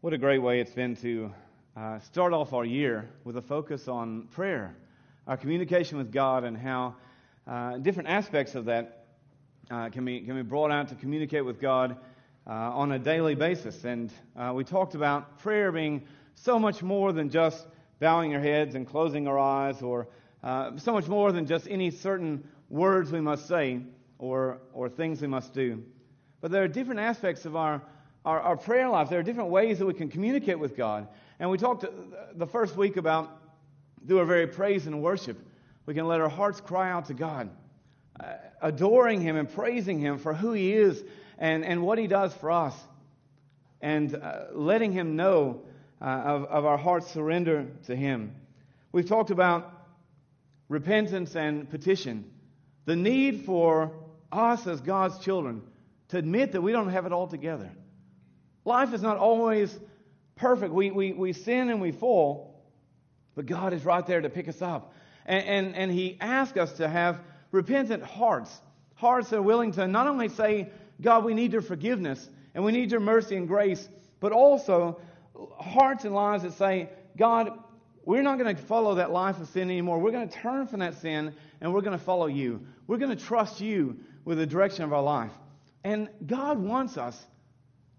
What a great way it's been to uh, start off our year with a focus on prayer, our communication with God, and how uh, different aspects of that uh, can, be, can be brought out to communicate with God uh, on a daily basis. And uh, we talked about prayer being so much more than just bowing our heads and closing our eyes, or uh, so much more than just any certain words we must say or, or things we must do. But there are different aspects of our our, our prayer life. There are different ways that we can communicate with God. And we talked the first week about through our very praise and worship, we can let our hearts cry out to God, uh, adoring Him and praising Him for who He is and, and what He does for us, and uh, letting Him know uh, of, of our heart's surrender to Him. We've talked about repentance and petition, the need for us as God's children to admit that we don't have it all together Life is not always perfect. We, we, we sin and we fall, but God is right there to pick us up. And, and, and He asks us to have repentant hearts, hearts that are willing to not only say, God, we need your forgiveness and we need your mercy and grace, but also hearts and lives that say, God, we're not going to follow that life of sin anymore. We're going to turn from that sin and we're going to follow you. We're going to trust you with the direction of our life. And God wants us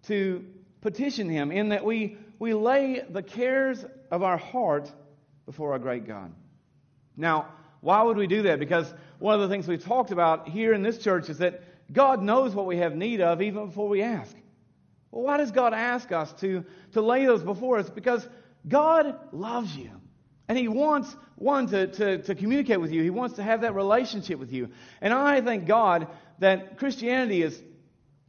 to petition Him in that we, we lay the cares of our heart before our great God. Now, why would we do that? Because one of the things we've talked about here in this church is that God knows what we have need of even before we ask. Well, why does God ask us to, to lay those before us? Because God loves you. And He wants, one, to, to, to communicate with you. He wants to have that relationship with you. And I thank God that Christianity is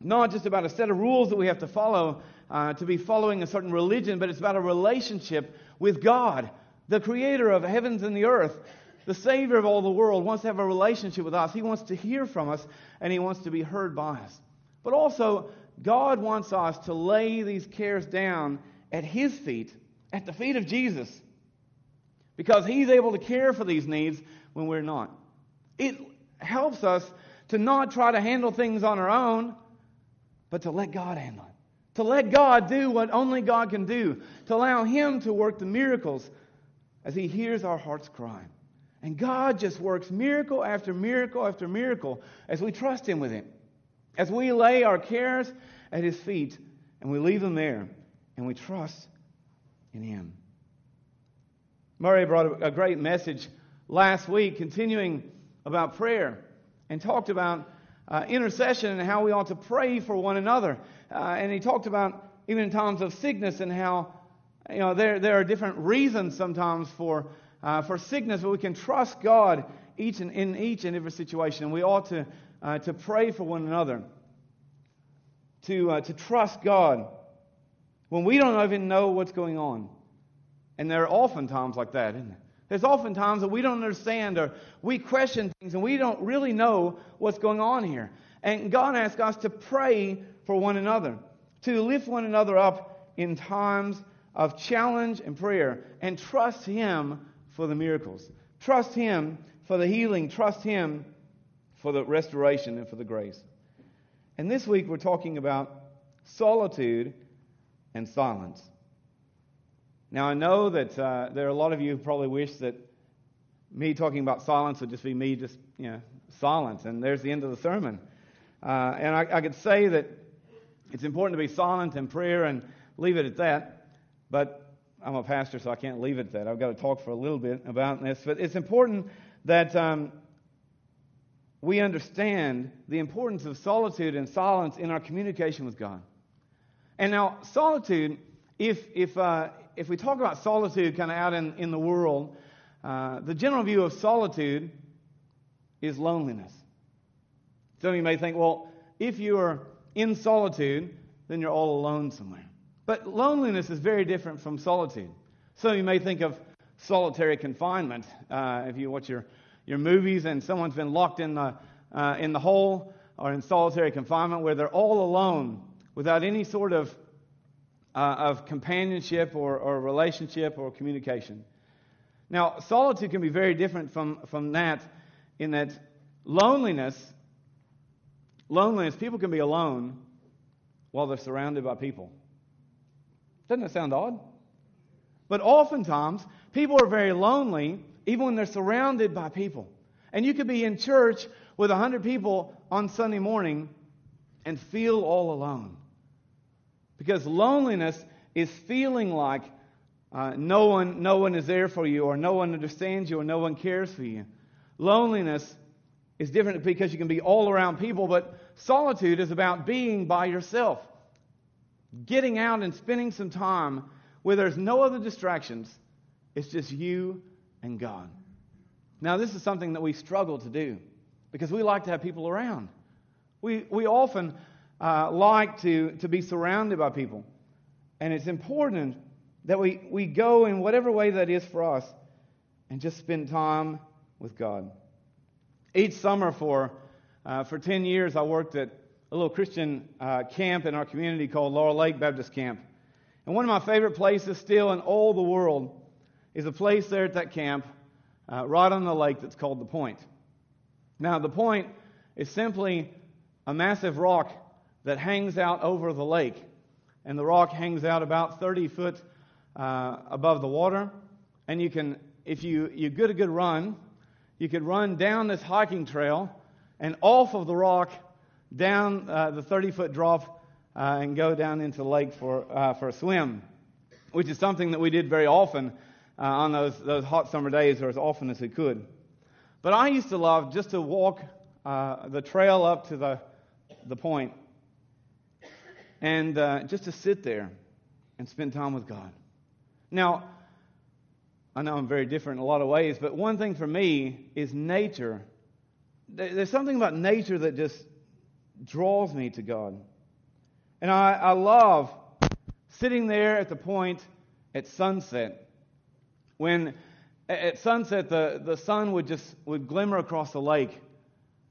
not just about a set of rules that we have to follow, uh, to be following a certain religion, but it's about a relationship with God, the creator of heavens and the earth, the Savior of all the world, wants to have a relationship with us. He wants to hear from us, and He wants to be heard by us. But also, God wants us to lay these cares down at His feet, at the feet of Jesus, because He's able to care for these needs when we're not. It helps us to not try to handle things on our own, but to let God handle it to let God do what only God can do, to allow Him to work the miracles as He hears our hearts cry. And God just works miracle after miracle after miracle as we trust Him with it. As we lay our cares at His feet and we leave them there and we trust in Him. Murray brought a great message last week, continuing about prayer, and talked about uh, intercession and how we ought to pray for one another. Uh, and he talked about even in times of sickness and how you know there, there are different reasons sometimes for, uh, for sickness, but we can trust God each and, in each and every situation. And we ought to, uh, to pray for one another, to, uh, to trust God when we don't even know what's going on. And there are often times like that, isn't there? There's often times that we don't understand or we question things and we don't really know what's going on here. And God asks us to pray for one another, to lift one another up in times of challenge and prayer, and trust Him for the miracles. Trust Him for the healing. Trust Him for the restoration and for the grace. And this week we're talking about solitude and silence. Now, I know that uh, there are a lot of you who probably wish that me talking about silence would just be me just, you know, silence, and there's the end of the sermon. Uh, and I, I could say that it's important to be silent in prayer and leave it at that, but I'm a pastor, so I can't leave it at that. I've got to talk for a little bit about this. But it's important that um, we understand the importance of solitude and silence in our communication with God. And now, solitude, if, if, uh, if we talk about solitude kind of out in, in the world, uh, the general view of solitude is loneliness. Some of you may think, well, if you are in solitude, then you're all alone somewhere. But loneliness is very different from solitude. Some of you may think of solitary confinement. Uh, if you watch your, your movies and someone's been locked in the, uh, in the hole or in solitary confinement where they're all alone without any sort of uh, of companionship or, or relationship or communication. Now, solitude can be very different from, from that in that loneliness, loneliness, people can be alone while they're surrounded by people. Doesn't that sound odd? But oftentimes, people are very lonely even when they're surrounded by people. And you could be in church with 100 people on Sunday morning and feel all alone. Because loneliness is feeling like uh, no, one, no one is there for you, or no one understands you, or no one cares for you. Loneliness is different because you can be all around people, but solitude is about being by yourself. Getting out and spending some time where there's no other distractions. It's just you and God. Now, this is something that we struggle to do because we like to have people around. We, we often uh, like to, to be surrounded by people. And it's important that we, we go in whatever way that is for us and just spend time with God. Each summer for, uh, for 10 years, I worked at a little Christian uh, camp in our community called Laurel Lake Baptist Camp. And one of my favorite places still in all the world is a place there at that camp, uh, right on the lake, that's called the Point. Now, the Point is simply a massive rock that hangs out over the lake. And the rock hangs out about 30 foot uh, above the water. And you can, if you, you get a good run, you could run down this hiking trail and off of the rock down uh, the 30 foot drop uh, and go down into the lake for, uh, for a swim, which is something that we did very often uh, on those, those hot summer days or as often as we could. But I used to love just to walk uh, the trail up to the, the point and uh, just to sit there and spend time with God. Now, I know I'm very different in a lot of ways, but one thing for me is nature. There's something about nature that just draws me to God. And I, I love sitting there at the point at sunset. When at sunset the, the sun would just would glimmer across the lake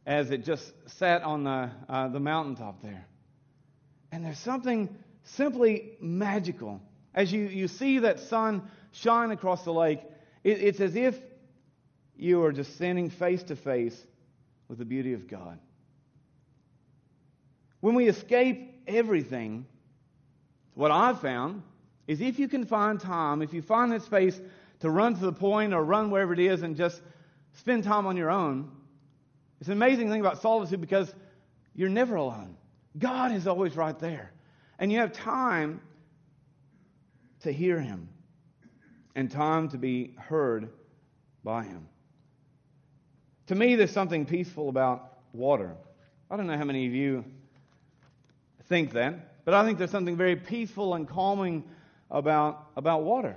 as it just sat on the, uh, the mountaintop there. And there's something simply magical. As you, you see that sun shine across the lake, it, it's as if you are just standing face to face with the beauty of God. When we escape everything, what I've found is if you can find time, if you find that space to run to the point or run wherever it is and just spend time on your own, it's an amazing thing about solitude because you're never alone. God is always right there. And you have time to hear Him and time to be heard by Him. To me, there's something peaceful about water. I don't know how many of you think that, but I think there's something very peaceful and calming about, about water.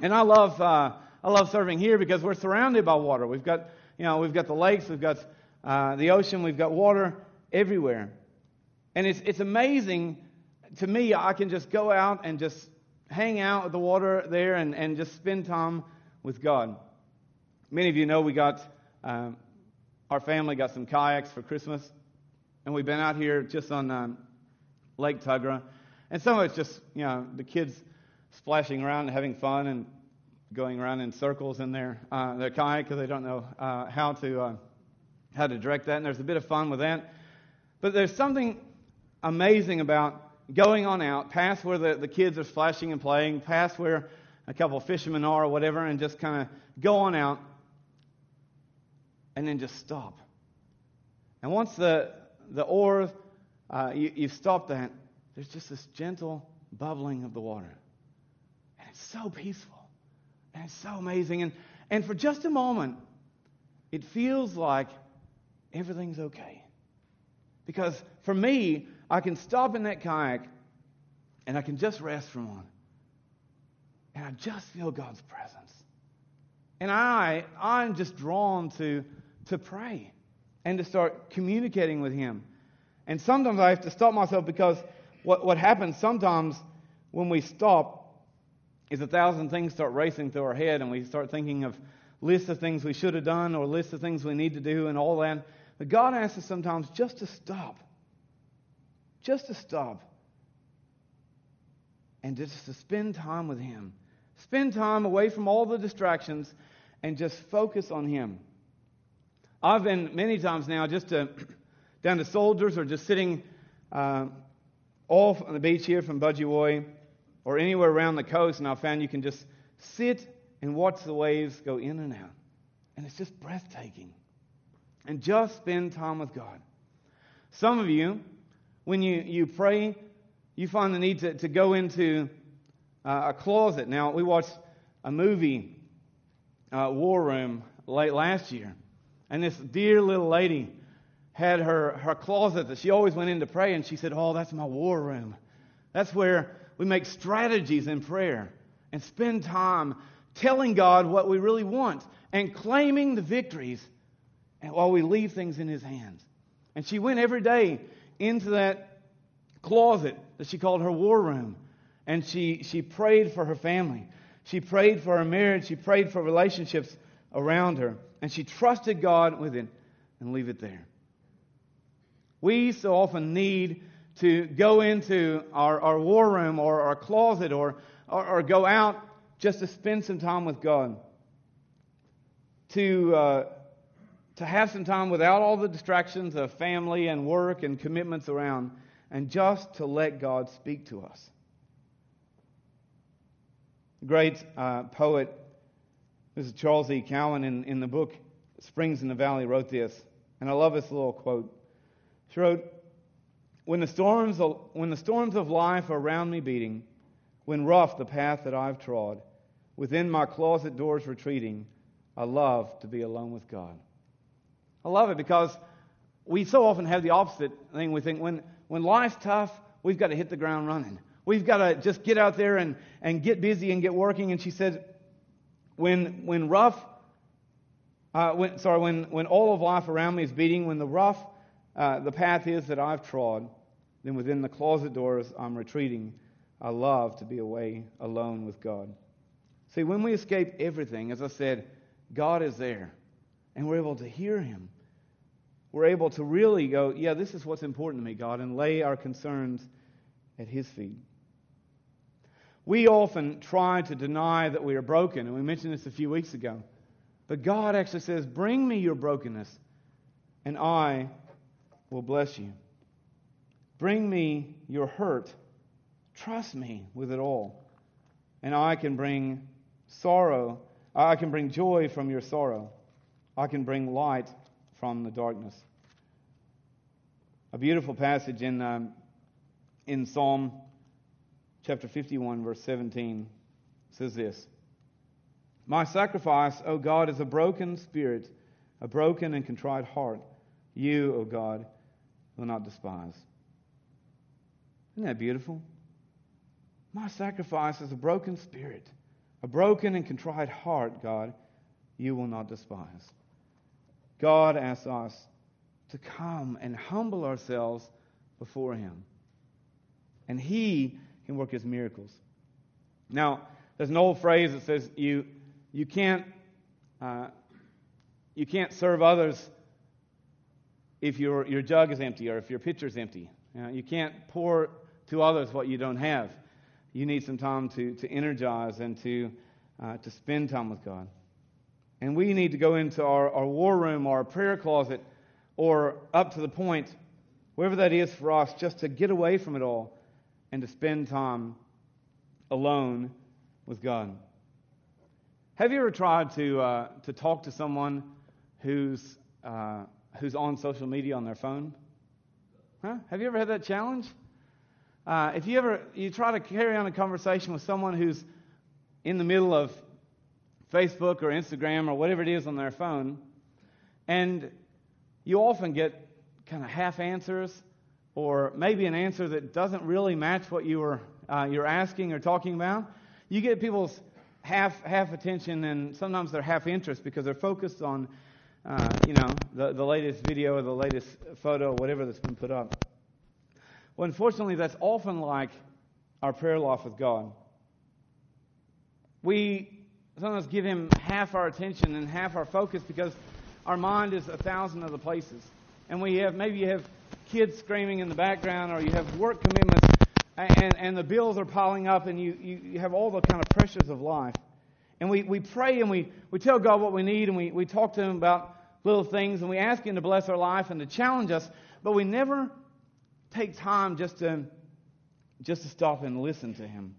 And I love, uh, I love serving here because we're surrounded by water. We've got, you know, we've got the lakes, we've got uh, the ocean, we've got water everywhere. And it's, it's amazing to me, I can just go out and just hang out at the water there and, and just spend time with God. Many of you know we got, um, our family got some kayaks for Christmas. And we've been out here just on um, Lake Tuggerah. And some of it's just, you know, the kids splashing around and having fun and going around in circles in their, uh, their kayak because they don't know uh, how, to, uh, how to direct that. And there's a bit of fun with that. But there's something amazing about going on out past where the, the kids are splashing and playing, past where a couple of fishermen are or whatever, and just kind of go on out and then just stop. And once the, the oars, uh, you, you've stopped that, there's just this gentle bubbling of the water. And it's so peaceful. And it's so amazing. And, and for just a moment, it feels like everything's okay. Because for me, I can stop in that kayak and I can just rest for a moment. And I just feel God's presence. And I, I'm just drawn to, to pray and to start communicating with Him. And sometimes I have to stop myself because what, what happens sometimes when we stop is a thousand things start racing through our head and we start thinking of lists of things we should have done or lists of things we need to do and all that. But God asks us sometimes just to stop just to stop and just to spend time with Him. Spend time away from all the distractions and just focus on Him. I've been many times now just to, down to soldiers or just sitting uh, off on the beach here from Budgie or anywhere around the coast, and I found you can just sit and watch the waves go in and out. And it's just breathtaking. And just spend time with God. Some of you, when you, you pray, you find the need to, to go into uh, a closet. Now, we watched a movie, uh, War Room, late last year. And this dear little lady had her, her closet that she always went in to pray, and she said, Oh, that's my war room. That's where we make strategies in prayer and spend time telling God what we really want and claiming the victories while we leave things in His hands. And she went every day into that closet that she called her war room. And she, she prayed for her family. She prayed for her marriage. She prayed for relationships around her. And she trusted God with it and leave it there. We so often need to go into our, our war room or our closet or, or, or go out just to spend some time with God. To, uh, to have some time without all the distractions of family and work and commitments around, and just to let God speak to us. The great uh, poet, this is Charles E. Cowman, in, in the book Springs in the Valley, wrote this, and I love this little quote. She wrote, when the, storms when the storms of life are around me beating, when rough the path that I've trod, within my closet doors retreating, I love to be alone with God. I love it because we so often have the opposite thing. We think when, when life's tough, we've got to hit the ground running. We've got to just get out there and, and get busy and get working. And she said, when, when rough, uh, when, sorry, when, when all of life around me is beating, when the rough, uh, the path is that I've trod, then within the closet doors I'm retreating. I love to be away alone with God. See, when we escape everything, as I said, God is there and we're able to hear Him. We're able to really go, yeah, this is what's important to me, God, and lay our concerns at His feet. We often try to deny that we are broken, and we mentioned this a few weeks ago. But God actually says, Bring me your brokenness, and I will bless you. Bring me your hurt. Trust me with it all, and I can bring sorrow. I can bring joy from your sorrow. I can bring light from the darkness. A beautiful passage in, um, in Psalm chapter 51, verse 17 says this My sacrifice, O God, is a broken spirit, a broken and contrite heart. You, O God, will not despise. Isn't that beautiful? My sacrifice is a broken spirit, a broken and contrite heart, God, you will not despise. God asks us to come and humble ourselves before Him. And He can work His miracles. Now, there's an old phrase that says you, you, can't, uh, you can't serve others if your, your jug is empty or if your pitcher is empty. You, know, you can't pour to others what you don't have. You need some time to, to energize and to, uh, to spend time with God. And we need to go into our, our war room or our prayer closet or up to the point, wherever that is for us, just to get away from it all and to spend time alone with God. Have you ever tried to, uh, to talk to someone who's, uh, who's on social media on their phone? Huh? Have you ever had that challenge? Uh, if you ever you try to carry on a conversation with someone who's in the middle of Facebook or Instagram or whatever it is on their phone, and you often get kind of half answers or maybe an answer that doesn't really match what you were uh, you're asking or talking about. You get people's half half attention and sometimes they're half interest because they're focused on uh, you know the, the latest video or the latest photo or whatever that's been put up. Well, unfortunately, that's often like our prayer life with God. We sometimes give him half our attention and half our focus because our mind is a thousand other places. And we have maybe you have kids screaming in the background or you have work commitments and, and the bills are piling up and you, you, you have all the kind of pressures of life. And we, we pray and we, we tell God what we need and we, we talk to him about little things and we ask him to bless our life and to challenge us, but we never take time just to just to stop and listen to him.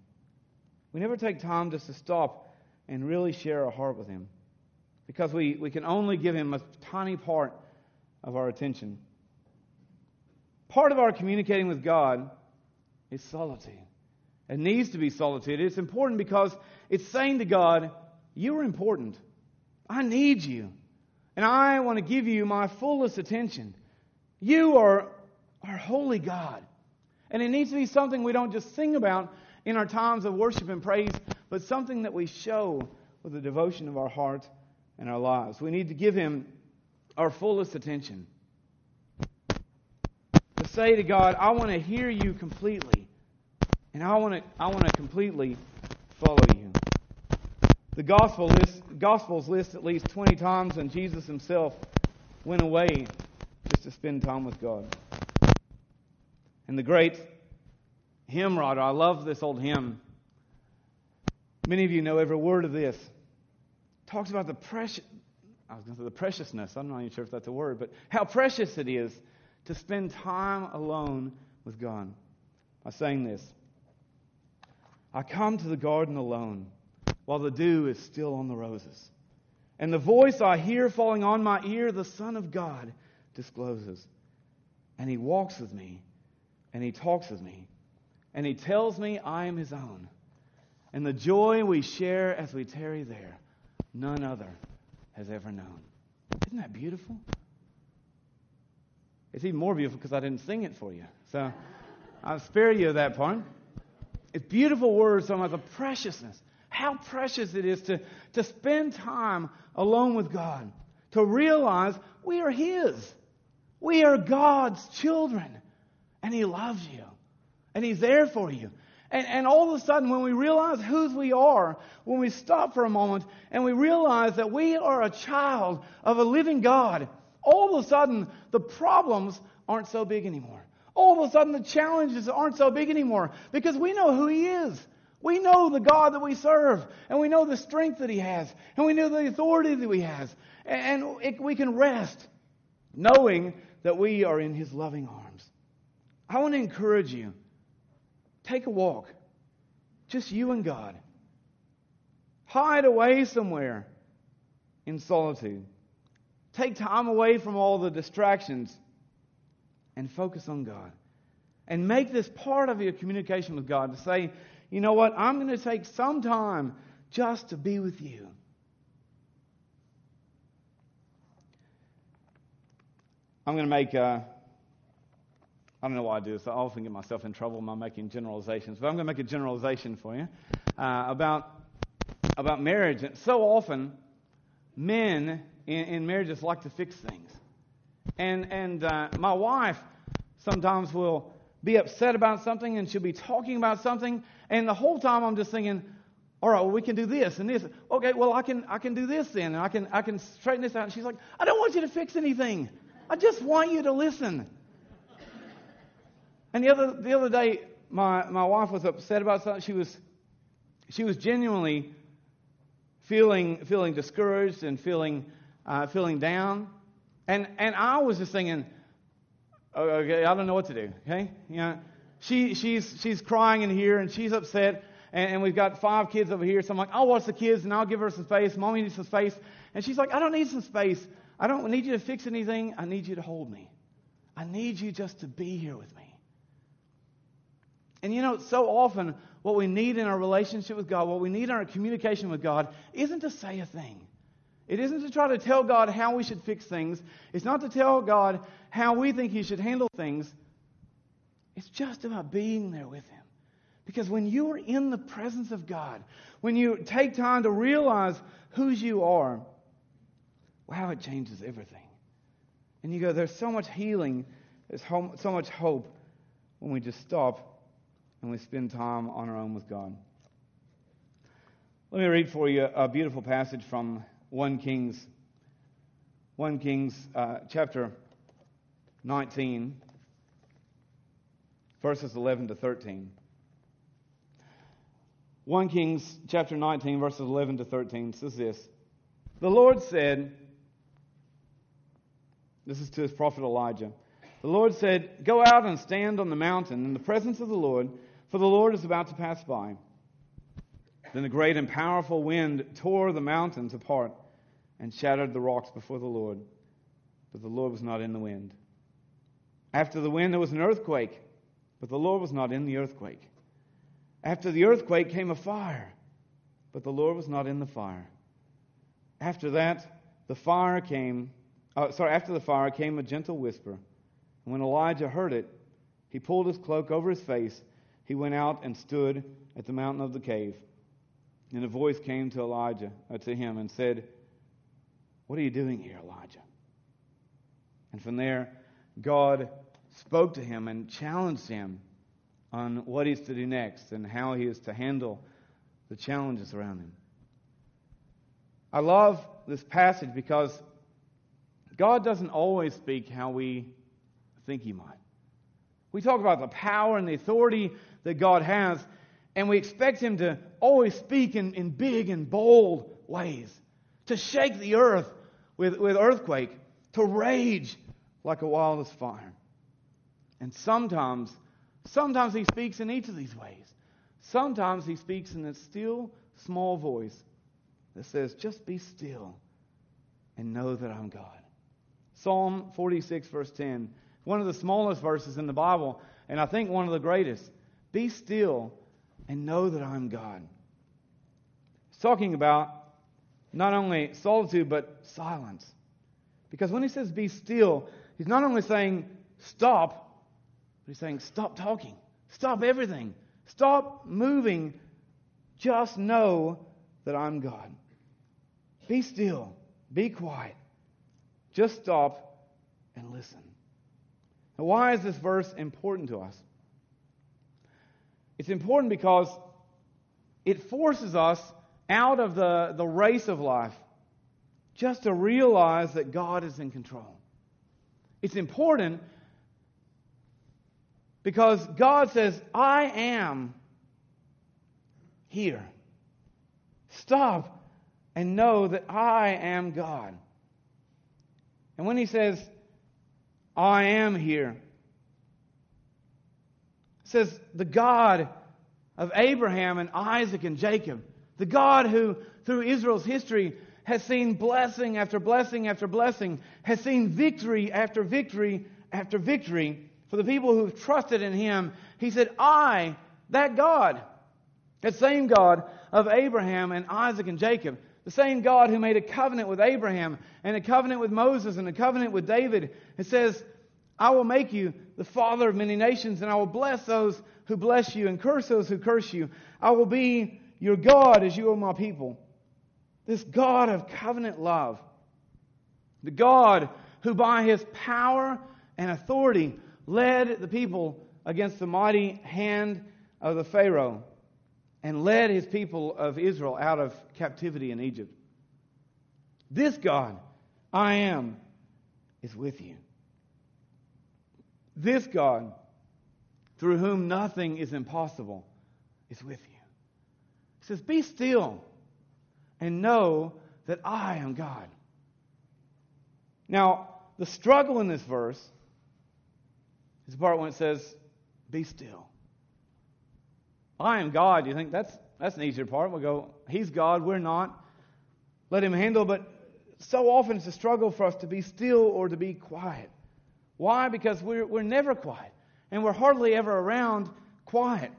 We never take time just to stop and really share our heart with Him because we, we can only give Him a tiny part of our attention. Part of our communicating with God is solitude. It needs to be solitude. It's important because it's saying to God, You are important. I need you. And I want to give you my fullest attention. You are our holy God. And it needs to be something we don't just sing about in our times of worship and praise, but something that we show with the devotion of our heart and our lives. We need to give Him our fullest attention. To say to God, I want to hear you completely, and I want to, I want to completely follow you. The gospel list, Gospels list at least 20 times when Jesus himself went away just to spend time with God. And the great hymn writer, I love this old hymn. Many of you know every word of this. Talks about the precious, I was going to say the preciousness. I'm not even sure if that's a word, but how precious it is to spend time alone with God. I sang this. I come to the garden alone while the dew is still on the roses. And the voice I hear falling on my ear, the Son of God discloses. And he walks with me, and he talks with me, and he tells me I am his own. And the joy we share as we tarry there, none other has ever known. Isn't that beautiful? It's even more beautiful because I didn't sing it for you. So I'll spare you that part. It's beautiful words talking about the preciousness how precious it is to, to spend time alone with God, to realize we are His. We are God's children, and He loves you, and He's there for you. And, and all of a sudden, when we realize whose we are, when we stop for a moment and we realize that we are a child of a living God, all of a sudden, the problems aren't so big anymore. All of a sudden, the challenges aren't so big anymore because we know who He is. We know the God that we serve, and we know the strength that He has, and we know the authority that He has, and it, we can rest knowing that we are in His loving arms. I want to encourage you take a walk, just you and God. Hide away somewhere in solitude. Take time away from all the distractions and focus on God. And make this part of your communication with God to say, you know what? I'm going to take some time just to be with you. I'm going to make, uh, I don't know why I do this. I often get myself in trouble by making generalizations, but I'm going to make a generalization for you uh, about, about marriage. And so often, men in, in marriages like to fix things. And, and uh, my wife sometimes will be upset about something and she'll be talking about something. And the whole time I'm just thinking, all right, well, we can do this and this. Okay, well, I can, I can do this then. And I can, I can straighten this out. And she's like, I don't want you to fix anything. I just want you to listen. And the other, the other day, my, my wife was upset about something. She was, she was genuinely feeling, feeling discouraged and feeling, uh, feeling down. And, and I was just thinking, Okay, I don't know what to do. Okay, you know, she she's she's crying in here and she's upset, and, and we've got five kids over here. So I'm like, I'll watch the kids and I'll give her some space. Mommy needs some space, and she's like, I don't need some space. I don't need you to fix anything. I need you to hold me. I need you just to be here with me. And you know, so often what we need in our relationship with God, what we need in our communication with God, isn't to say a thing. It isn't to try to tell God how we should fix things. It's not to tell God how we think He should handle things. It's just about being there with Him. Because when you are in the presence of God, when you take time to realize whose you are, wow, it changes everything. And you go, there's so much healing, there's so much hope when we just stop and we spend time on our own with God. Let me read for you a beautiful passage from 1 Kings, 1 Kings uh, chapter 19, verses 11 to 13. 1 Kings chapter 19, verses 11 to 13 says this The Lord said, This is to his prophet Elijah. The Lord said, Go out and stand on the mountain in the presence of the Lord, for the Lord is about to pass by. Then a great and powerful wind tore the mountains apart and shattered the rocks before the Lord. But the Lord was not in the wind. After the wind, there was an earthquake, but the Lord was not in the earthquake. After the earthquake came a fire, but the Lord was not in the fire. After that, the fire came, uh, sorry, after the fire came a gentle whisper. And when Elijah heard it, he pulled his cloak over his face. He went out and stood at the mountain of the cave. And a voice came to Elijah, uh, to him, and said, What are you doing here, Elijah? And from there, God spoke to him and challenged him on what he's to do next and how he is to handle the challenges around him. I love this passage because God doesn't always speak how we think he might. We talk about the power and the authority that God has, and we expect him to always speak in, in big and bold ways, to shake the earth with, with earthquake, to rage like a wildest fire. And sometimes, sometimes he speaks in each of these ways. Sometimes he speaks in a still, small voice that says, Just be still and know that I'm God. Psalm 46, verse 10, one of the smallest verses in the Bible, and I think one of the greatest. Be still and know that I'm God. He's talking about not only solitude, but silence. Because when he says be still, he's not only saying stop, but he's saying stop talking, stop everything, stop moving, just know that I'm God. Be still, be quiet, just stop and listen. Now, why is this verse important to us? It's important because it forces us out of the, the race of life just to realize that God is in control. It's important because God says, I am here. Stop and know that I am God. And when He says, I am here, says the God of Abraham and Isaac and Jacob, the God who, through Israel's history, has seen blessing after blessing after blessing, has seen victory after victory after victory for the people who've trusted in Him. He said, I, that God, that same God of Abraham and Isaac and Jacob, the same God who made a covenant with Abraham and a covenant with Moses and a covenant with David, it says, I will make you the father of many nations, and I will bless those who bless you and curse those who curse you. I will be your God as you are my people. This God of covenant love, the God who by his power and authority led the people against the mighty hand of the Pharaoh and led his people of Israel out of captivity in Egypt. This God, I am, is with you. This God, through whom nothing is impossible, is with you. He says, Be still and know that I am God. Now, the struggle in this verse is the part when it says, Be still. I am God. You think that's that's an easier part. We'll go, He's God, we're not. Let Him handle. But so often it's a struggle for us to be still or to be quiet. Why? Because we're, we're never quiet. And we're hardly ever around quiet.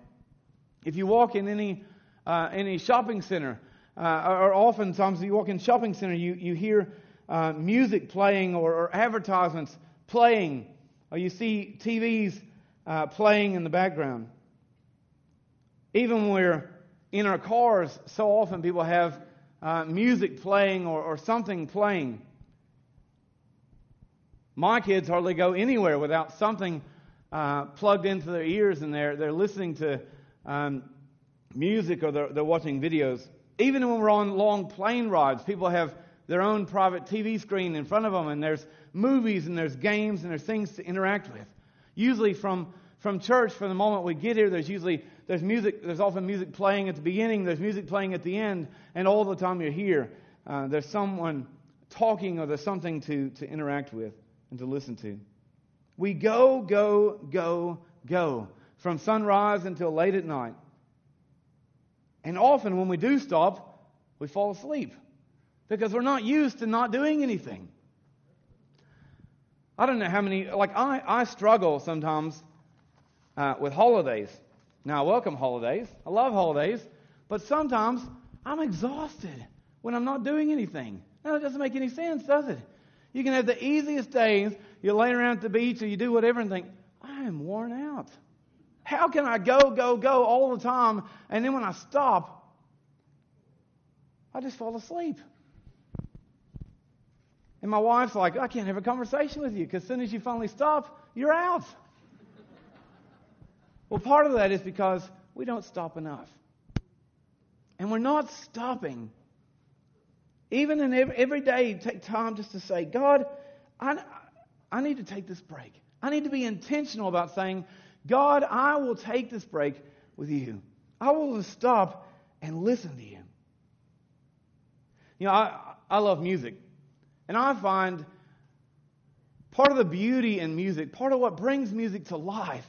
If you walk in any, uh, any shopping center, uh, or oftentimes you walk in shopping center, you, you hear uh, music playing or, or, advertisements playing, or you see TVs uh, playing in the background. Even when we're in our cars, so often people have uh, music playing or, or something playing. My kids hardly go anywhere without something uh, plugged into their ears and they're, they're listening to um, music or they're, they're watching videos. Even when we're on long plane rides, people have their own private TV screen in front of them and there's movies and there's games and there's things to interact with. Usually from, from church, from the moment we get here, there's usually there's music, there's often music playing at the beginning, there's music playing at the end, and all the time you're here, uh, there's someone talking or there's something to, to interact with and to listen to. We go, go, go, go from sunrise until late at night. And often when we do stop, we fall asleep because we're not used to not doing anything. I don't know how many, like, I, I struggle sometimes uh, with holidays. Now, I welcome holidays. I love holidays. But sometimes I'm exhausted when I'm not doing anything. Now, it doesn't make any sense, does it? You can have the easiest days. You lay around at the beach or you do whatever and think, I am worn out. How can I go, go, go all the time? And then when I stop, I just fall asleep. And my wife's like, I can't have a conversation with you because as soon as you finally stop, you're out. well, part of that is because we don't stop enough. And we're not stopping. Even in every, every day, take time just to say, God, I, I need to take this break. I need to be intentional about saying, God, I will take this break with you. I will stop and listen to you. You know, I, I love music. And I find part of the beauty in music, part of what brings music to life,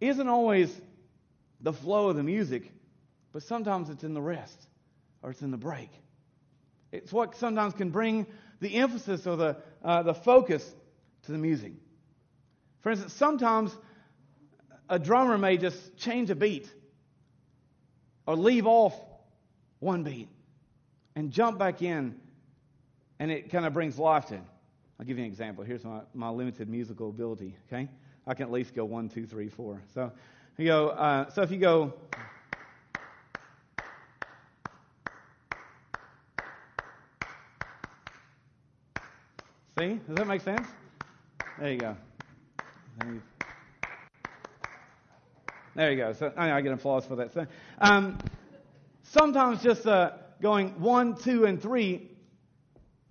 isn't always the flow of the music, but sometimes it's in the rest or it's in the break. It's what sometimes can bring the emphasis or the, uh, the focus to the music. For instance, sometimes a drummer may just change a beat or leave off one beat and jump back in and it kind of brings life to it. I'll give you an example. Here's my, my limited musical ability, okay? I can at least go one, two, three, four. So you go, uh, so if you go, see, does that make sense? There you go. There you go. So I get applause for that. So, um, sometimes just uh, going one, two, and three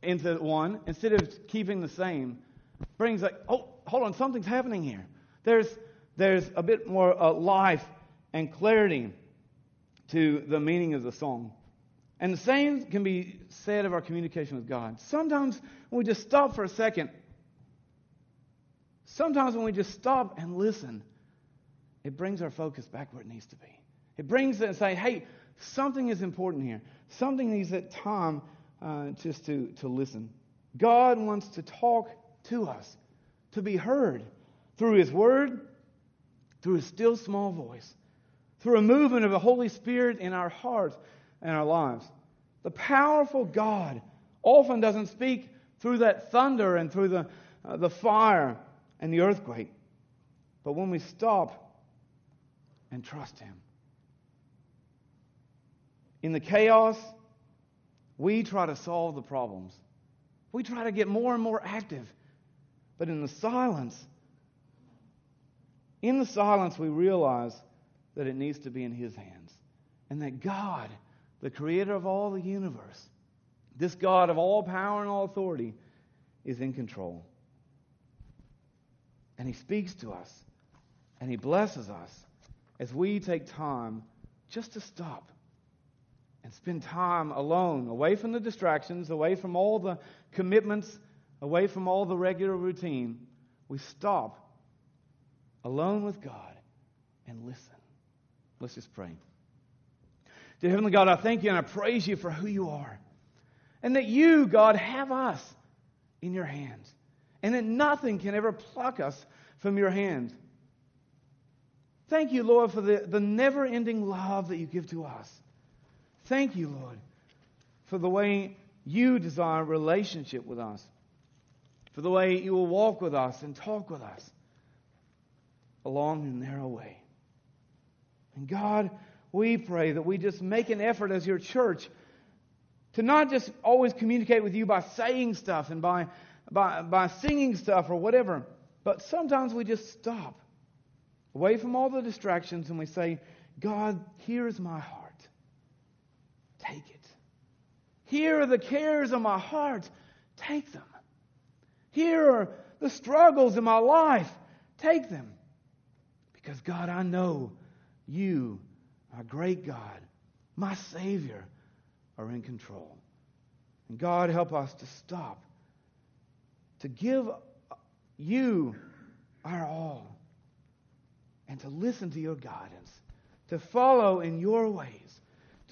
into one instead of keeping the same brings like, oh, hold on, something's happening here. There's, there's a bit more uh, life and clarity to the meaning of the song. And the same can be said of our communication with God. Sometimes when we just stop for a second, sometimes when we just stop and listen, it brings our focus back where it needs to be. It brings it and say, hey, something is important here. Something needs that time uh, just to, to listen. God wants to talk to us, to be heard through His Word, through His still small voice, through a movement of the Holy Spirit in our hearts and our lives. The powerful God often doesn't speak through that thunder and through the, uh, the fire and the earthquake. But when we stop and trust Him, in the chaos we try to solve the problems. We try to get more and more active. But in the silence, in the silence, we realize that it needs to be in His hands. And that God, the creator of all the universe, this God of all power and all authority, is in control. And He speaks to us and He blesses us as we take time just to stop and spend time alone, away from the distractions, away from all the commitments, away from all the regular routine, we stop alone with God and listen. Let's just pray. Dear Heavenly God, I thank you and I praise you for who you are. And that you, God, have us in your hands. And that nothing can ever pluck us from your hand. Thank you, Lord, for the, the never ending love that you give to us. Thank you, Lord, for the way you desire relationship with us, for the way you will walk with us and talk with us along the narrow way. And God, we pray that we just make an effort as your church to not just always communicate with you by saying stuff and by, by, by singing stuff or whatever, but sometimes we just stop away from all the distractions and we say, God, here is my heart. Take it. Here are the cares of my heart. Take them. Here are the struggles in my life. Take them. Because, God, I know you, our great God, my Savior, are in control. And, God, help us to stop, to give you our all, and to listen to your guidance, to follow in your ways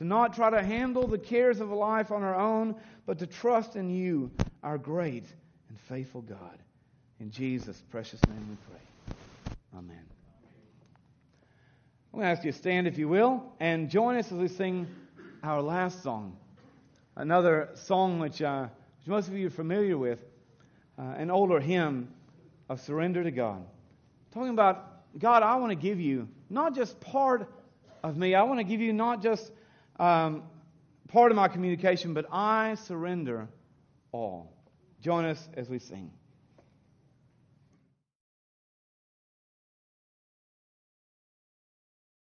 to not try to handle the cares of life on our own, but to trust in you, our great and faithful God. In Jesus' precious name we pray. Amen. I'm going to ask you to stand, if you will, and join us as we sing our last song. Another song which, uh, which most of you are familiar with, uh, an older hymn of surrender to God. Talking about, God, I want to give you not just part of me, I want to give you not just um, part of my communication, but I surrender all. Join us as we sing.